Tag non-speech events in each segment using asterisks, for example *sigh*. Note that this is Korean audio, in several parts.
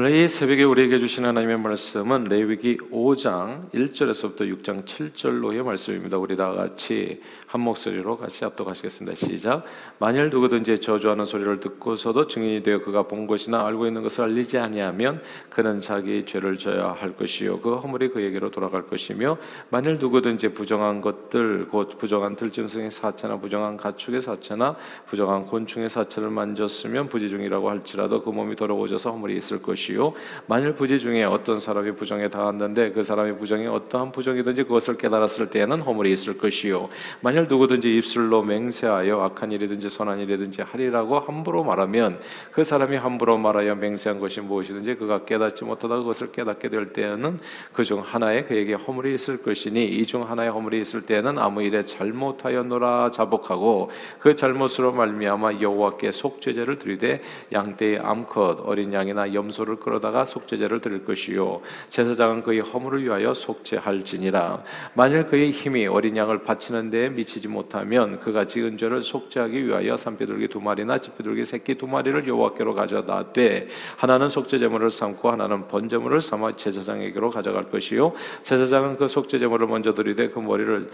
오늘 이 새벽에 우리에게 주신 하나님의 말씀은 레위기 5장 1절에서부터 6장 7절로의 말씀입니다. 우리 다 같이 한 목소리로 같이 합독하시겠습니다. 시작. 만일 누구든지 저주하는 소리를 듣고서도 증인이 되어 그가 본 것이나 알고 있는 것을 알리지 아니하면 그는 자기 죄를 져야 할 것이요 그 허물이 그에게로 돌아갈 것이며 만일 누구든지 부정한 것들 곧 부정한 들짐승의 사체나 부정한 가축의 사체나 부정한 곤충의 사체를 만졌으면 부지 중이라고 할지라도 그 몸이 더러워져서 허물이 있을 것이요 것이요. 만일 부지 중에 어떤 사람이 부정에 당했는데 그 사람의 부정이 어떠한 부정이든지 그것을 깨달았을 때에는 허물이 있을 것이요. 만일 누구든지 입술로 맹세하여 악한 일이든지 선한 일이든지 하리라고 함부로 말하면 그 사람이 함부로 말하여 맹세한 것이 무엇이든지 그가 깨닫지 못하다 그것을 깨닫게 될 때에는 그 중 하나에 그에게 허물이 있을 것이니 이 중 하나의 허물이 있을 때에는 아무 일에 잘못하였노라 자복하고 그 잘못으로 말미암아 여호와께 속죄제를 드리되 양떼의 암컷 어린 양이나 염소를 끌어다가 속죄제를 드릴 것이요. 제사장은 그의 허물을 위하여 속죄할지니라. 만일 그의 힘이 어린 양을 바치는 데에 미치지 못하면 그가 지은 죄를 속죄하기 위하여 산비둘기 두 마리나 집비둘기 새끼 두 마리를 여호와께로 가져다 되 하나는 속죄제물을 삼고 하나는 번제물을 삼아 제사장에게로 가져갈 것이요. 제사장은 그 속죄제물을 먼저 드리되 그 머리를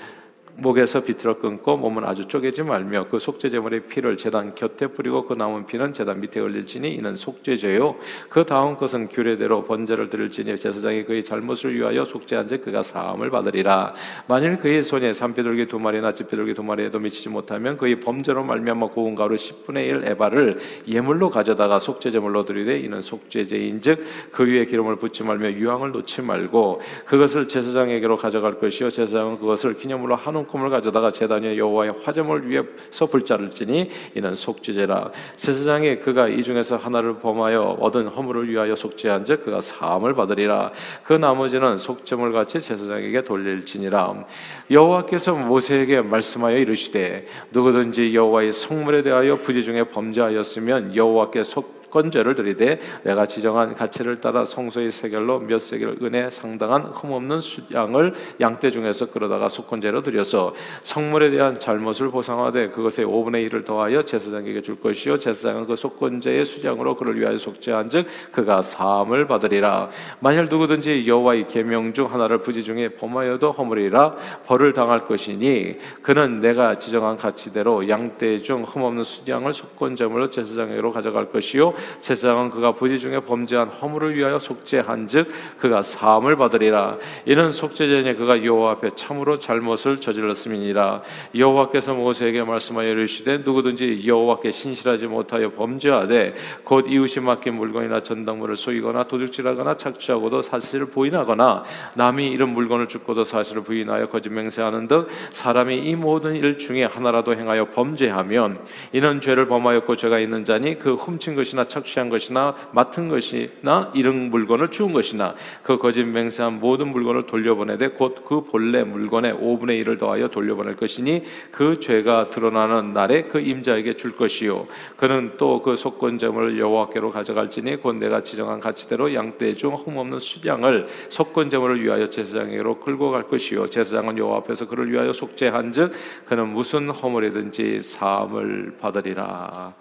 목에서 비틀어 끊고 몸은 아주 쪼개지 말며 그 속죄 제물의 피를 제단 곁에 뿌리고 그 남은 피는 제단 밑에 흘릴지니 이는 속죄죄요. 그 다음 것은 규례대로 번제를 드릴지니 제사장이 그의 잘못을 위하여 속죄한 즉 그가 사함을 받으리라. 만일 그의 손에 산비둘기 두 마리나 집비둘기 두 마리에도 미치지 못하면 그의 범죄로 말미암아 고운 가루 10분의 1 에바를 예물로 가져다가 속죄 제물로 드리되 이는 속죄제인즉 그 위에 기름을 붓지 말며 유황을 놓지 말고 그것을 제사장에게로 가져갈 것이요. 제사장은 그것을 기념으로 한우 헌금을 가져다가 제단에 여호와의 화제물 위에서 불자를지니 이는 속죄제라. 제사장이 그가 이 중에서 하나를 범하여 얻은 허물을 위하여 속죄한즉 그가 사함을 받으리라. 그 나머지는 속죄물 같이 제사장에게 돌릴지니라. 여호와께서 모세에게 말씀하여 이르시되 누구든지 여호와의 성물에 대하여 부지 중에 범죄하였으면 여호와께 속 건죄를 드리되 내가 지정한 가치를 따라 성소의 세겔로 몇 세겔 은혜 상당한 흠없는 수양을 양떼 중에서 끌어다가 속건제로 드려서 성물에 대한 잘못을 보상하되 그것의 5분의 1을 더하여 제사장에게 줄 것이요 제사장은 그 속건제의 수장으로 그를 위하여 속죄한즉 그가 사함을 받으리라. 만일 누구든지 여호와의 계명 중 하나를 부지 중에 범하여도 허물이라 벌을 당할 것이니 그는 내가 지정한 가치대로 양떼 중 흠없는 수양을 속건제물로 제사장에게로 가져갈 것이요 제사장은 그가 부지 중에 범죄한 허물을 위하여 속죄한즉 그가 사함을 받으리라. 이는 속죄전에 그가 여호와 앞에 참으로 잘못을 저질렀음이니라. 여호와께서 모세에게 말씀하여 이르시되 누구든지 여호와께 신실하지 못하여 범죄하되 곧 이웃이 맡긴 물건이나 전당물을 소이거나 도둑질하거나 착취하고도 사실을 부인하거나 남이 이런 물건을 죽고도 사실을 부인하여 거짓 맹세하는 등 사람이 이 모든 일 중에 하나라도 행하여 범죄하면 이는 죄를 범하였고 죄가 있는 자니 그 훔친 것이나 착취한 것이나 맡은 것이나 이런 물건을 주운 것이나 그 거짓 맹세한 모든 물건을 돌려보내되 곧 그 본래 물건의 5분의 1을 더하여 돌려보낼 것이니 그 죄가 드러나는 날에 그 임자에게 줄 것이요. 그는 또 그 속건제물을 여호와께로 가져갈지니 곧 내가 지정한 가치대로 양떼 중 흠없는 수양을 속건제물을 위하여 제사장에게로 끌고 갈 것이요. 제사장은 여호와 앞에서 그를 위하여 속죄한즉 그는 무슨 허물이든지 사함을 받으리라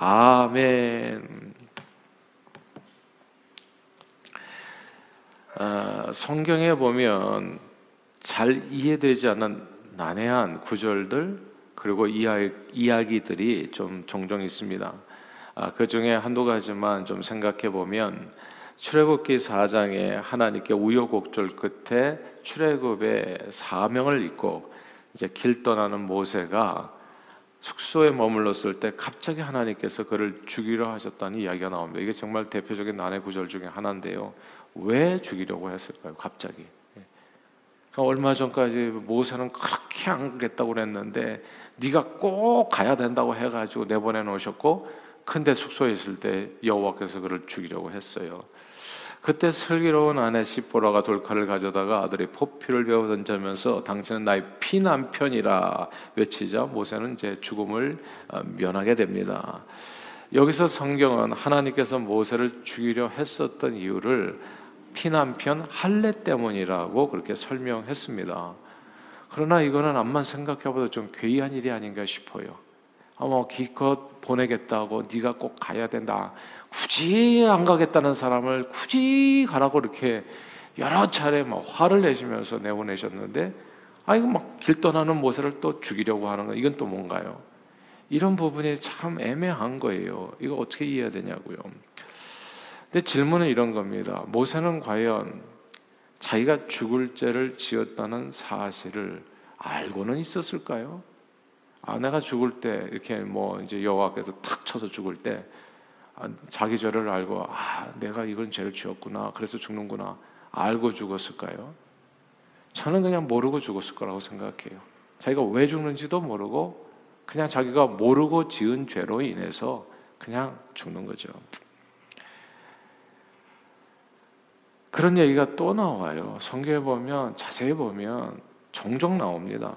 아멘. 아, 성경에 보면 잘 이해되지 않는 난해한 구절들 그리고 이야 기, 들이좀 종종 있습니다. 아, 그 중에 한두 가지만 좀 생각해 보면 출애굽기 4장에 하나님께 우여곡절 끝에 출애굽의 사명을 잊고 이제 길 떠나는 모세가 숙소에 머물렀을 때 갑자기 하나님께서 그를 죽이려 하셨다는 이야기가 나옵니다. 이게 정말 대표적인 난해 구절 중에 하나인데요. 왜 죽이려고 했을까요? 갑자기. 예. 그러니까 얼마 전까지 모세는 그렇게 안 가겠다고 그랬는데 네가 꼭 가야 된다고 해가지고 내보내 놓으셨고 근데 숙소에 있을 때 여호와께서 그를 죽이려고 했어요. 그때 슬기로운 아내 시보라가 돌칼을 가져다가 아들의 포피를 베어 던지면서 당신은 나의 피남편이라 외치자 모세는 이제 죽음을 어, 면하게 됩니다. 여기서 성경은 하나님께서 모세를 죽이려 했었던 이유를 피남편 할례 때문이라고 그렇게 설명했습니다. 그러나 이거는 암만 생각해봐도 좀 괴이한 일이 아닌가 싶어요. 아마 기껏 보내겠다고 네가 꼭 가야 된다. 굳이 안 가겠다는 사람을 굳이 가라고 이렇게 여러 차례 막 화를 내시면서 내보내셨는데 아 이거 막 길 떠나는 모세를 또 죽이려고 하는 거 이건 또 뭔가요? 이런 부분이 참 애매한 거예요. 이거 어떻게 이해해야 되냐고요. 근데 질문은 이런 겁니다. 모세는 과연 자기가 죽을 죄를 지었다는 사실을 알고는 있었을까요? 아, 내가 죽을 때 이렇게 뭐 이제 여호와께서 탁 쳐서 죽을 때 아, 자기 죄를 알고 아, 내가 이건 죄를 지었구나. 그래서 죽는구나. 알고 죽었을까요? 저는 그냥 모르고 죽었을 거라고 생각해요. 자기가 왜 죽는지도 모르고 그냥 자기가 모르고 지은 죄로 인해서 그냥 죽는 거죠. 그런 얘기가 또 나와요. 성경에 보면 자세히 보면 종종 나옵니다.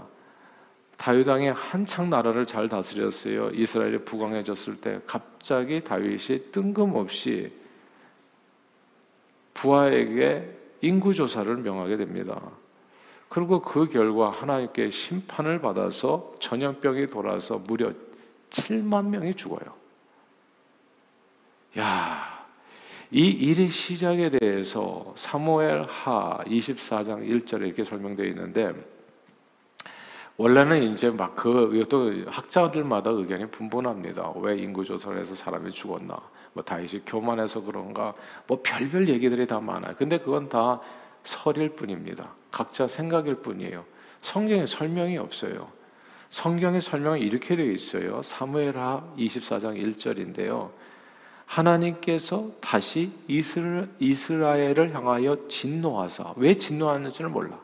다윗 왕이 한창 나라를 잘 다스렸어요. 이스라엘이 부강해졌을 때 갑자기 다윗이 뜬금없이 부하에게 인구 조사를 명하게 됩니다. 그리고 그 결과 하나님께 심판을 받아서 전염병이 돌아서 무려 7만 명이 죽어요. 야, 이 일의 시작에 대해서 사무엘 하 24장 1절에 이렇게 설명되어 있는데 원래는 이제 막 그 이것도 학자들마다 의견이 분분합니다. 왜 인구 조선에서 사람이 죽었나? 뭐 다윗이 교만해서 그런가? 뭐 별별 얘기들이 다 많아요. 근데 그건 다 설일 뿐입니다. 각자 생각일 뿐이에요. 성경에 설명이 없어요. 성경의 설명은 이렇게 되어 있어요. 사무엘하 24장 1절인데요. 하나님께서 다시 이스라엘을 향하여 진노하사 왜 진노하는지를 몰라.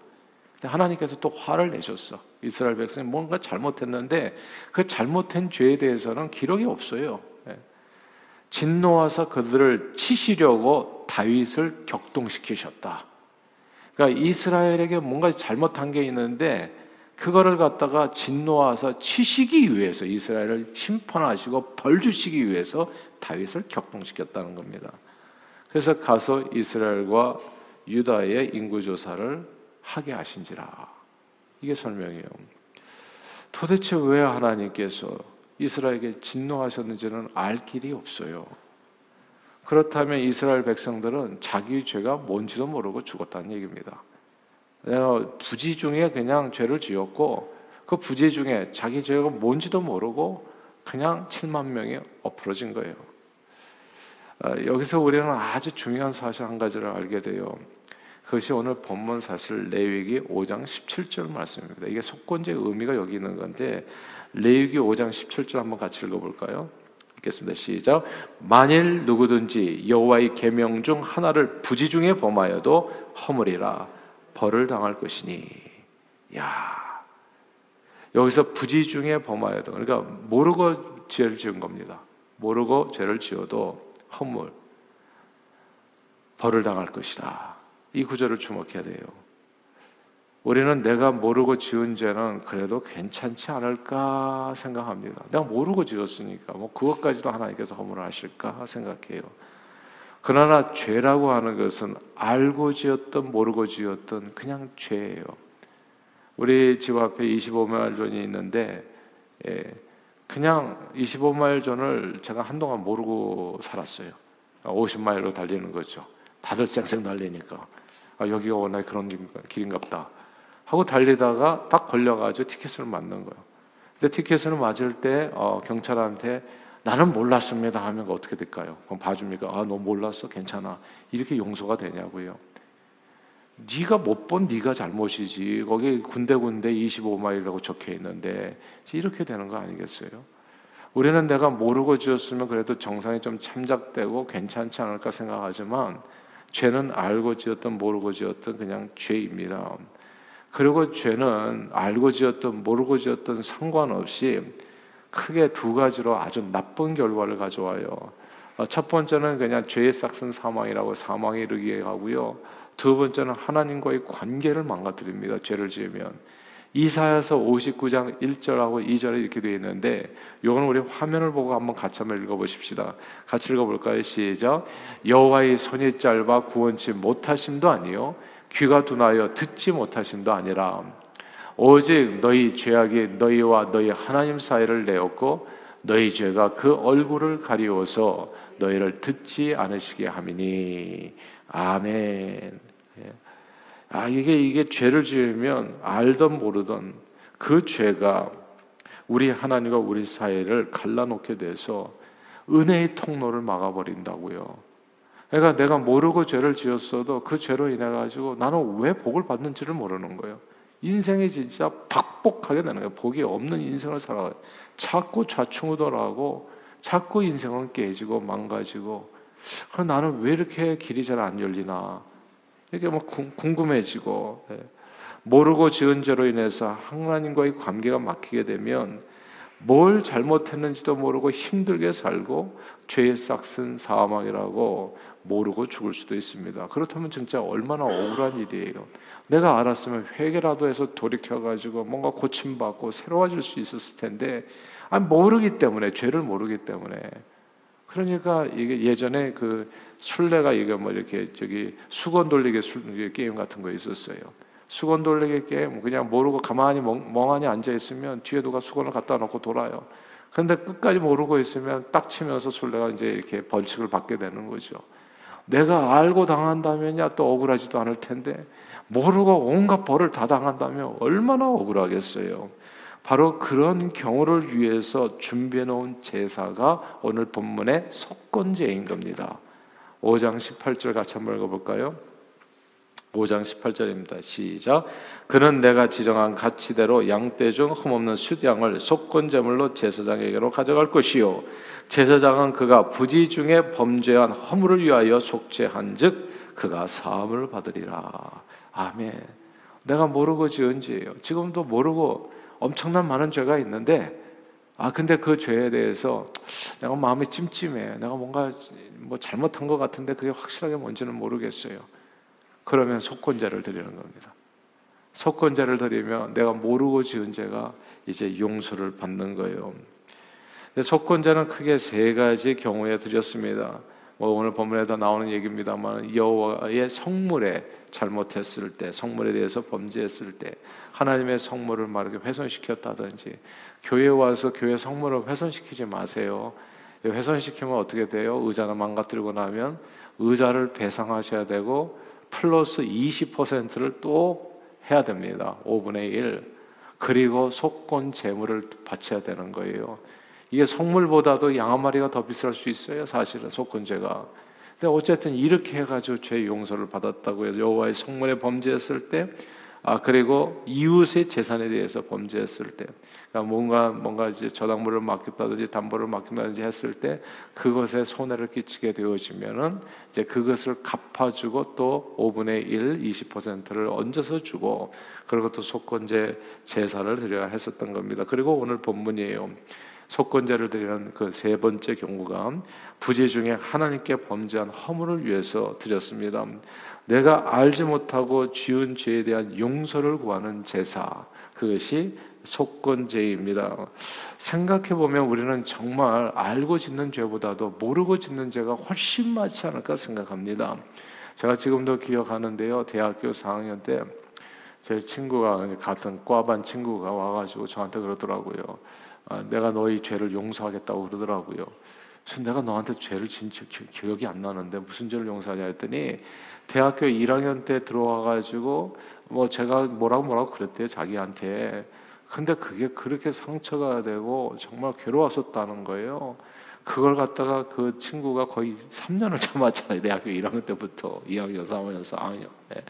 근데 하나님께서 또 화를 내셨어. 이스라엘 백성이 뭔가 잘못했는데 그 잘못한 죄에 대해서는 기록이 없어요. 예. 진노하사 그들을 치시려고 다윗을 격동시키셨다. 그러니까 이스라엘에게 뭔가 잘못한 게 있는데 그거를 갖다가 진노하사 치시기 위해서 이스라엘을 심판하시고 벌 주시기 위해서 다윗을 격동시켰다는 겁니다. 그래서 가서 이스라엘과 유다의 인구 조사를 하게 하신지라. 이게 설명이에요. 도대체 왜 하나님께서 이스라엘에게 진노하셨는지는 알 길이 없어요. 그렇다면 이스라엘 백성들은 자기 죄가 뭔지도 모르고 죽었다는 얘기입니다. 부지 중에 그냥 죄를 지었고 그 부지 중에 자기 죄가 뭔지도 모르고 그냥 7만 명이 엎어진 거예요. 아, 여기서 우리는 아주 중요한 사실 한 가지를 알게 돼요. 그것이 오늘 본문 사실 레위기 5장 17절 말씀입니다. 이게 속건제의 의미가 여기 있는 건데 레위기 5장 17절 한번 같이 읽어볼까요? 읽겠습니다. 시작. 만일 누구든지 여호와의 계명 중 하나를 부지 중에 범하여도 허물이라 벌을 당할 것이니. 야. 여기서 부지 중에 범하여도 그러니까 모르고 죄를 지은 겁니다. 모르고 죄를 지어도 허물 벌을 당할 것이다. 이 구절을 주목해야 돼요. 우리는 내가 모르고 지은 죄는 그래도 괜찮지 않을까 생각합니다. 내가 모르고 지었으니까 뭐 그것까지도 하나님께서 허물하실까 생각해요. 그러나 죄라고 하는 것은 알고 지었던 모르고 지었던 그냥 죄예요. 우리 집 앞에 25마일 존이 있는데 예, 그냥 25마일 존을 제가 한동안 모르고 살았어요. 50마일로 달리는 거죠. 다들 쌩쌩 달리니까 아, 여기가 워낙 그런 길인가 보다. 하고 달리다가 딱 걸려가지고 티켓을 맞는 거예요. 근데 티켓을 맞을 때 어, 경찰한테 나는 몰랐습니다 하면 어떻게 될까요? 그럼 봐줍니까? 아, 너 몰랐어? 괜찮아. 이렇게 용서가 되냐고요. 네가 못 본 네가 잘못이지. 거기 군데군데 25마일이라고 적혀 있는데 이렇게 되는 거 아니겠어요? 우리는 내가 모르고 지었으면 그래도 정상이 좀 참작되고 괜찮지 않을까 생각하지만 죄는 알고 지었던 모르고 지었던 그냥 죄입니다. 그리고 죄는 알고 지었던 모르고 지었던 상관없이 크게 두 가지로 아주 나쁜 결과를 가져와요. 어, 첫 번째는 그냥 죄의 싹슨 사망이라고 사망에 이르게 하고요. 두 번째는 하나님과의 관계를 망가뜨립니다. 죄를 지으면. 이사야서 59장 1절하고 2절에 이렇게 되어 있는데 이건 우리 화면을 보고 한번 같이 한번 읽어 보십시다. 같이 읽어 볼까요? 시작. 여호와의 손이 짧아 구원치 못하심도 아니요 귀가 둔하여 듣지 못하심도 아니라 오직 너희 죄악이 너희와 너희 하나님 사이를 내었고 너희 죄가 그 얼굴을 가리워서 너희를 듣지 않으시게 함이니 아멘. 예. 아 이게 이게 죄를 지으면 알던 모르던 그 죄가 우리 하나님과 우리 사이를 갈라놓게 돼서 은혜의 통로를 막아버린다고요. 그러니까 내가 모르고 죄를 지었어도 그 죄로 인해 가지고 나는 왜 복을 받는지를 모르는 거예요. 인생이 진짜 박복하게 되는 거예요. 복이 없는 인생을 살아가요. 자꾸 좌충우돌하고 자꾸 인생은 깨지고 망가지고 그럼 나는 왜 이렇게 길이 잘 안 열리나 이렇게 막 궁금해지고 예. 모르고 지은 죄로 인해서 하나님과의 관계가 막히게 되면 뭘 잘못했는지도 모르고 힘들게 살고 죄의 싹슨 사망이라고 모르고 죽을 수도 있습니다. 그렇다면 진짜 얼마나 억울한 일이에요. 내가 알았으면 회개라도 해서 돌이켜 가지고 뭔가 고침 받고 새로워질 수 있었을 텐데, 아 모르기 때문에 죄를 모르기 때문에. 그러니까 이게 예전에 그 술래가 이게 뭐 이렇게 저기 수건 돌리기 게임 같은 거 있었어요. 수건 돌리기 게임 그냥 모르고 가만히 멍, 하니 앉아 있으면 뒤에 누가 수건을 갖다 놓고 돌아요. 근데 끝까지 모르고 있으면 딱 치면서 술래가 이제 이렇게 벌칙을 받게 되는 거죠. 내가 알고 당한다면야 또 억울하지도 않을 텐데 모르고 온갖 벌을 다 당한다면 얼마나 억울하겠어요. 바로 그런 경우를 위해서 준비해 놓은 제사가 오늘 본문의 속건제인 겁니다. 5장 18절 같이 한번 읽어볼까요? 5장 18절입니다. 시작. 그는 내가 지정한 가치대로 양떼 중 흠없는 숫양을 속건제물로 제사장에게로 가져갈 것이요. 제사장은 그가 부지 중에 범죄한 허물을 위하여 속죄한즉 그가 사함을 받으리라. 아멘. 내가 모르고 지은 죄예요. 지금도 모르고 엄청난 많은 죄가 있는데 아 근데 그 죄에 대해서 내가 마음이 찜찜해. 내가 뭔가 뭐 잘못한 것 같은데 그게 확실하게 뭔지는 모르겠어요. 그러면 속건제를 드리는 겁니다. 속건제를 드리면 내가 모르고 지은 죄가 이제 용서를 받는 거예요. 속건제는 크게 세 가지 경우에 드렸습니다. 뭐 오늘 본문에도 나오는 얘기입니다만 여호와의 성물에 잘못했을 때, 성물에 대해서 범죄했을 때, 하나님의 성물을 말하게 훼손시켰다든지, 교회 와서 교회 성물을 훼손시키지 마세요. 훼손시키면 어떻게 돼요? 의자가 망가뜨리고 나면 의자를 배상하셔야 되고 플러스 20%를 또 해야 됩니다. 5분의 1. 그리고 속건 재물을 바쳐야 되는 거예요. 이게 성물보다도 양 한 마리가 더 비쌀 수 있어요. 사실은 속건제가. 근데 어쨌든 이렇게 해가지고 죄 용서를 받았다고 해서 여호와의 성물에 범죄했을 때 아 그리고 이웃의 재산에 대해서 범죄했을 때, 그러니까 뭔가 뭔가 이제 저당물을 맡겼다든지 담보를 맡긴다든지 했을 때 그것에 손해를 끼치게 되어지면은 이제 그것을 갚아주고 또 5분의 1, 20%를 얹어서 주고 그리고 또 속건제 제사를 드려야 했었던 겁니다. 그리고 오늘 본문이에요. 속건제를 드리는 그 세 번째 경우가 부재 중에 하나님께 범죄한 허물을 위해서 드렸습니다. 내가 알지 못하고 지은 죄에 대한 용서를 구하는 제사 그것이 속건제입니다. 생각해 보면 우리는 정말 알고 짓는 죄보다도 모르고 짓는 죄가 훨씬 많지 않을까 생각합니다. 제가 지금도 기억하는데요. 대학교 4학년 때 제 친구가 같은 과반 친구가 와가지고 저한테 그러더라고요. 아, 내가 너희 죄를 용서하겠다고 그러더라고요. 그래서 내가 너한테 죄를 진 기억이 안 나는데 무슨 죄를 용서하냐 했더니 대학교 1학년 때 들어와 가지고 뭐 제가 뭐라고 뭐라고 그랬대요 자기한테. 근데 그게 그렇게 상처가 되고 정말 괴로웠었다는 거예요. 그걸 갖다가 그 친구가 거의 3년을 *laughs* 참았잖아요. 대학교 1학년 때부터 2학년, 3학년, 4학년. 네.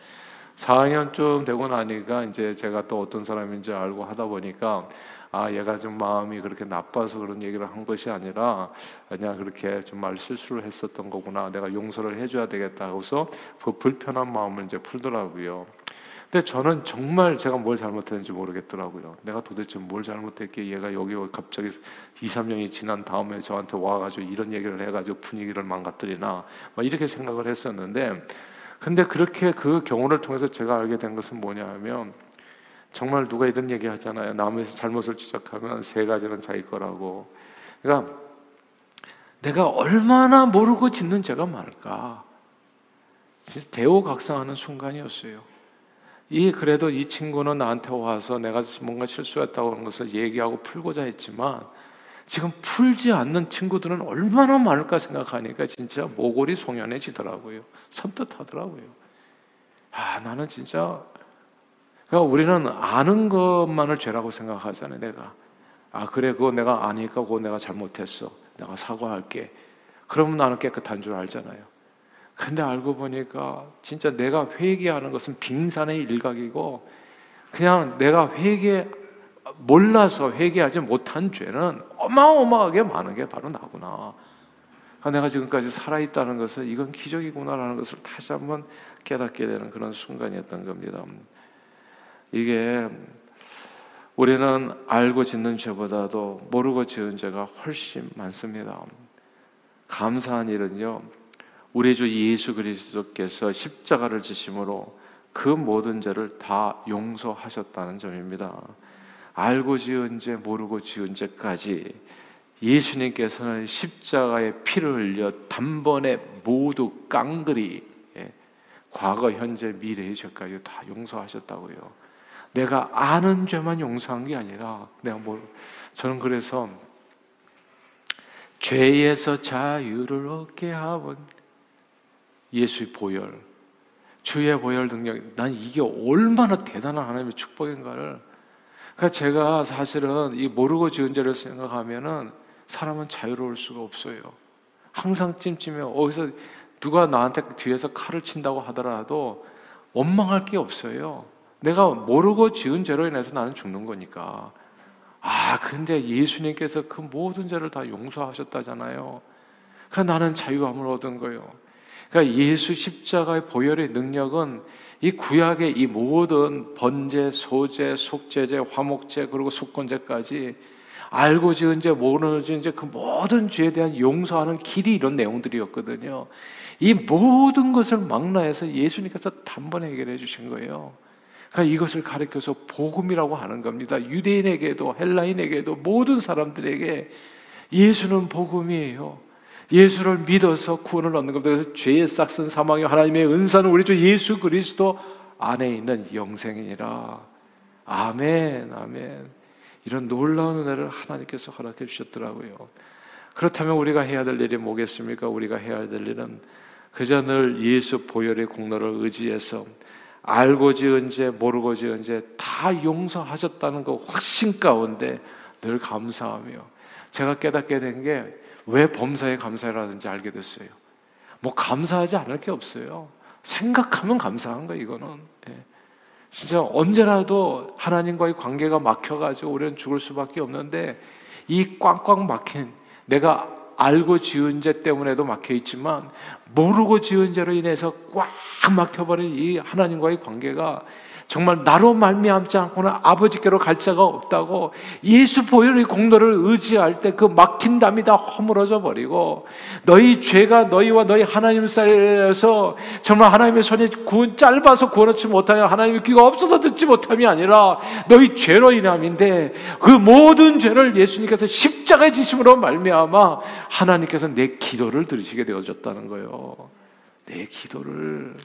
4학년쯤 되고 나니까 이제 제가 또 어떤 사람인지 알고 하다 보니까 아 얘가 좀 마음이 그렇게 나빠서 그런 얘기를 한 것이 아니라 그냥 그렇게 좀말 실수를 했었던 거구나 내가 용서를 해줘야 되겠다 하고서 그 불편한 마음을 이제 풀더라고요. 근데 저는 정말 제가 뭘 잘못했는지 모르겠더라고요. 내가 도대체 뭘 잘못했기에 얘가 여기 갑자기 2, 3년이 지난 다음에 저한테 와가지고 이런 얘기를 해가지고 분위기를 망가뜨리나 막 이렇게 생각을 했었는데 근데 그렇게 그 경우를 통해서 제가 알게 된 것은 뭐냐면 정말 누가 이런 얘기 하잖아요. 남의 잘못을 지적하면 세 가지는 자기 거라고. 그러니까 내가 얼마나 모르고 짓는 죄가 많을까. 진짜 대오각성하는 순간이었어요. 이 그래도 이 친구는 나한테 와서 내가 뭔가 실수했다고 하는 것을 얘기하고 풀고자 했지만 지금 풀지 않는 친구들은 얼마나 많을까 생각하니까 진짜 모골이 송연해지더라고요. 선뜻하더라고요. 아, 나는 진짜 그러니까 우리는 아는 것만을 죄라고 생각하잖아요. 내가 아 그래 그거 내가 아니까 그거 내가 잘못했어. 내가 사과할게. 그러면 나는 깨끗한 줄 알잖아요. 근데 알고 보니까 진짜 내가 회개하는 것은 빙산의 일각이고 그냥 내가 회개 몰라서 회개하지 못한 죄는 어마어마하게 많은 게 바로 나구나. 그러니까 내가 지금까지 살아있다는 것은 이건 기적이구나라는 것을 다시 한번 깨닫게 되는 그런 순간이었던 겁니다. 이게 우리는 알고 짓는 죄보다도 모르고 지은 죄가 훨씬 많습니다. 감사한 일은요, 우리 주 예수 그리스도께서 십자가를 지심으로 그 모든 죄를 다 용서하셨다는 점입니다. 알고 지은 죄, 모르고 지은 죄까지 예수님께서는 십자가에 피를 흘려 단번에 모두 깡그리 예, 과거, 현재, 미래의 죄까지 다 용서하셨다고요. 내가 아는 죄만 용서한 게 아니라 내가 뭐 저는 그래서 죄에서 자유를 얻게 하온 예수의 보혈, 주의 보혈 능력, 난 이게 얼마나 대단한 하나님의 축복인가를 그러니까 제가 사실은 이 모르고 지은 죄를 생각하면은 사람은 자유로울 수가 없어요. 항상 찜찜해. 어디서 누가 나한테 뒤에서 칼을 친다고 하더라도 원망할 게 없어요. 내가 모르고 지은 죄로 인해서 나는 죽는 거니까. 아, 근데 예수님께서 그 모든 죄를 다 용서하셨다잖아요. 그러니까 나는 자유함을 얻은 거예요. 그러니까 예수 십자가의 보혈의 능력은 이 구약의 이 모든 번제, 소제, 속죄제, 화목제 그리고 속건제까지 알고 지은 죄, 모르는 죄, 그 모든 죄에 대한 용서하는 길이 이런 내용들이었거든요. 이 모든 것을 망라해서 예수님께서 단번에 해결해 주신 거예요. 그러니까 이것을 가르쳐서 복음이라고 하는 겁니다. 유대인에게도 헬라인에게도 모든 사람들에게 예수는 복음이에요. 예수를 믿어서 구원을 얻는 겁니다. 그래서 죄의 싹슨 사망의 하나님의 은사는 우리 주 예수 그리스도 안에 있는 영생이니라. 아멘, 아멘. 이런 놀라운 은혜를 하나님께서 허락해 주셨더라고요. 그렇다면 우리가 해야 될 일이 뭐겠습니까? 우리가 해야 될 일은 그저 늘 예수 보혈의 공로를 의지해서 알고 지은 죄, 모르고 지은 죄 다 용서하셨다는 그 확신 가운데 늘 감사하며 제가 깨닫게 된 게 왜 범사에 감사라든지 알게 됐어요. 뭐 감사하지 않을 게 없어요. 생각하면 감사한 거예요, 이거는. 예. 진짜 언제라도 하나님과의 관계가 막혀가지고 우리는 죽을 수밖에 없는데 이 꽝꽝 막힌 내가 알고 지은 죄 때문에도 막혀 있지만 모르고 지은 죄로 인해서 꽉 막혀버린 이 하나님과의 관계가 정말 나로 말미암지 않고는 아버지께로 갈 자가 없다고 예수 보혈의 공로를 의지할 때 그 막힌 담이 다 허물어져 버리고 너희 죄가 너희와 너희 하나님 사이에서 정말 하나님의 손이 구원 짧아서 구원하지 못하여 하나님의 귀가 없어서 듣지 못함이 아니라 너희 죄로 인함인데 그 모든 죄를 예수님께서 십자가의 지심으로 말미암아 하나님께서 내 기도를 들으시게 되어졌다는 거예요. 내 기도를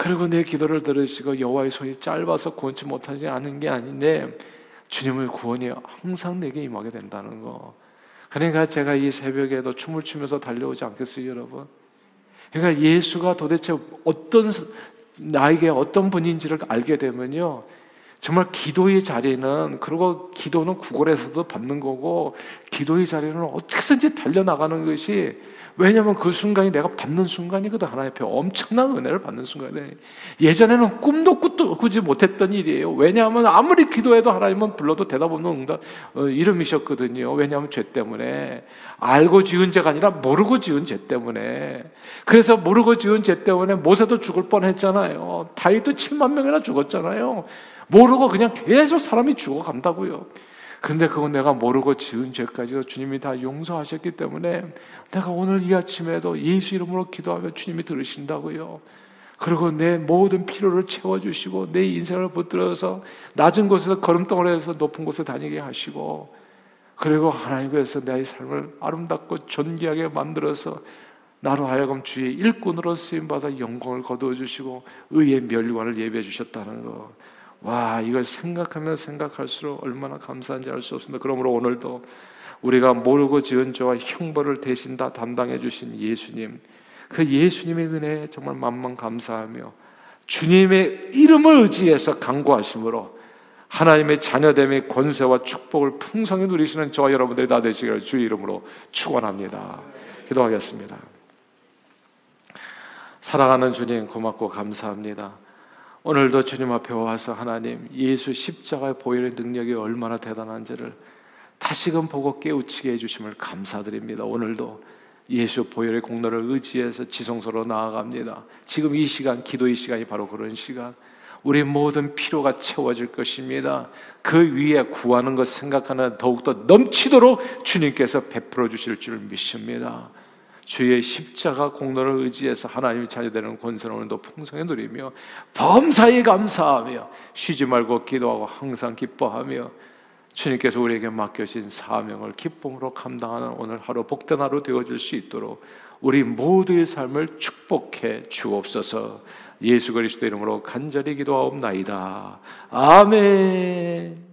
그리고 내 기도를 들으시고 여호와의 손이 짧아서 구원치 못하지 않은 게 아닌데 주님의 구원이 항상 내게 임하게 된다는 거. 그러니까 제가 이 새벽에도 춤을 추면서 달려오지 않겠어요, 여러분? 그러니까 예수가 도대체 어떤 나에게 어떤 분인지를 알게 되면요. 정말 기도의 자리는 그리고 기도는 구걸에서도 받는 거고 기도의 자리는 어떻게든지 달려나가는 것이 왜냐하면 그 순간이 내가 받는 순간이거든 하나님 앞에 엄청난 은혜를 받는 순간이 예전에는 꿈도 꾸도 꾸지 못했던 일이에요. 왜냐하면 아무리 기도해도 하나님은 불러도 대답 없는 응답 어, 이름이셨거든요. 왜냐하면 죄 때문에 알고 지은 죄가 아니라 모르고 지은 죄 때문에 그래서 모르고 지은 죄 때문에 모세도 죽을 뻔했잖아요. 다윗도 7만 명이나 죽었잖아요. 모르고 그냥 계속 사람이 죽어간다고요. 근데 그건 내가 모르고 지은 죄까지도 주님이 다 용서하셨기 때문에 내가 오늘 이 아침에도 예수 이름으로 기도하며 주님이 들으신다고요. 그리고 내 모든 필요를 채워주시고 내 인생을 붙들어서 낮은 곳에서 걸음덩어리에서 높은 곳에 다니게 하시고 그리고 하나님께서 내 삶을 아름답고 존귀하게 만들어서 나로 하여금 주의 일꾼으로 쓰임받아 영광을 거두어 주시고 의의 멸관을 예배해 주셨다는 것 와, 이걸 생각하면 생각할수록 얼마나 감사한지 알 수 없습니다. 그러므로 오늘도 우리가 모르고 지은 죄와 형벌을 대신 다 담당해 주신 예수님, 그 예수님의 은혜에 정말 만만 감사하며 주님의 이름을 의지해서 강구하심으로 하나님의 자녀됨의 권세와 축복을 풍성히 누리시는 저와 여러분들이 다 되시기를 주의 이름으로 축원합니다. 기도하겠습니다. 사랑하는 주님 고맙고 감사합니다. 오늘도 주님 앞에 와서 하나님 예수 십자가의 보혈의 능력이 얼마나 대단한지를 다시금 보고 깨우치게 해주심을 감사드립니다. 오늘도 예수 보혈의 공로를 의지해서 지성소로 나아갑니다. 지금 이 시간, 기도의 시간이 바로 그런 시간. 우리 모든 피로가 채워질 것입니다. 그 위에 구하는 것 생각하는 더욱더 넘치도록 주님께서 베풀어 주실 줄 믿습니다. 주의 십자가 공로를 의지해서 하나님의 자녀되는 권세를 오늘도 풍성히 누리며 범사에 감사하며 쉬지 말고 기도하고 항상 기뻐하며 주님께서 우리에게 맡겨진 사명을 기쁨으로 감당하는 오늘 하루 복된 하루 되어질 수 있도록 우리 모두의 삶을 축복해 주옵소서 예수 그리스도 이름으로 간절히 기도하옵나이다. 아멘.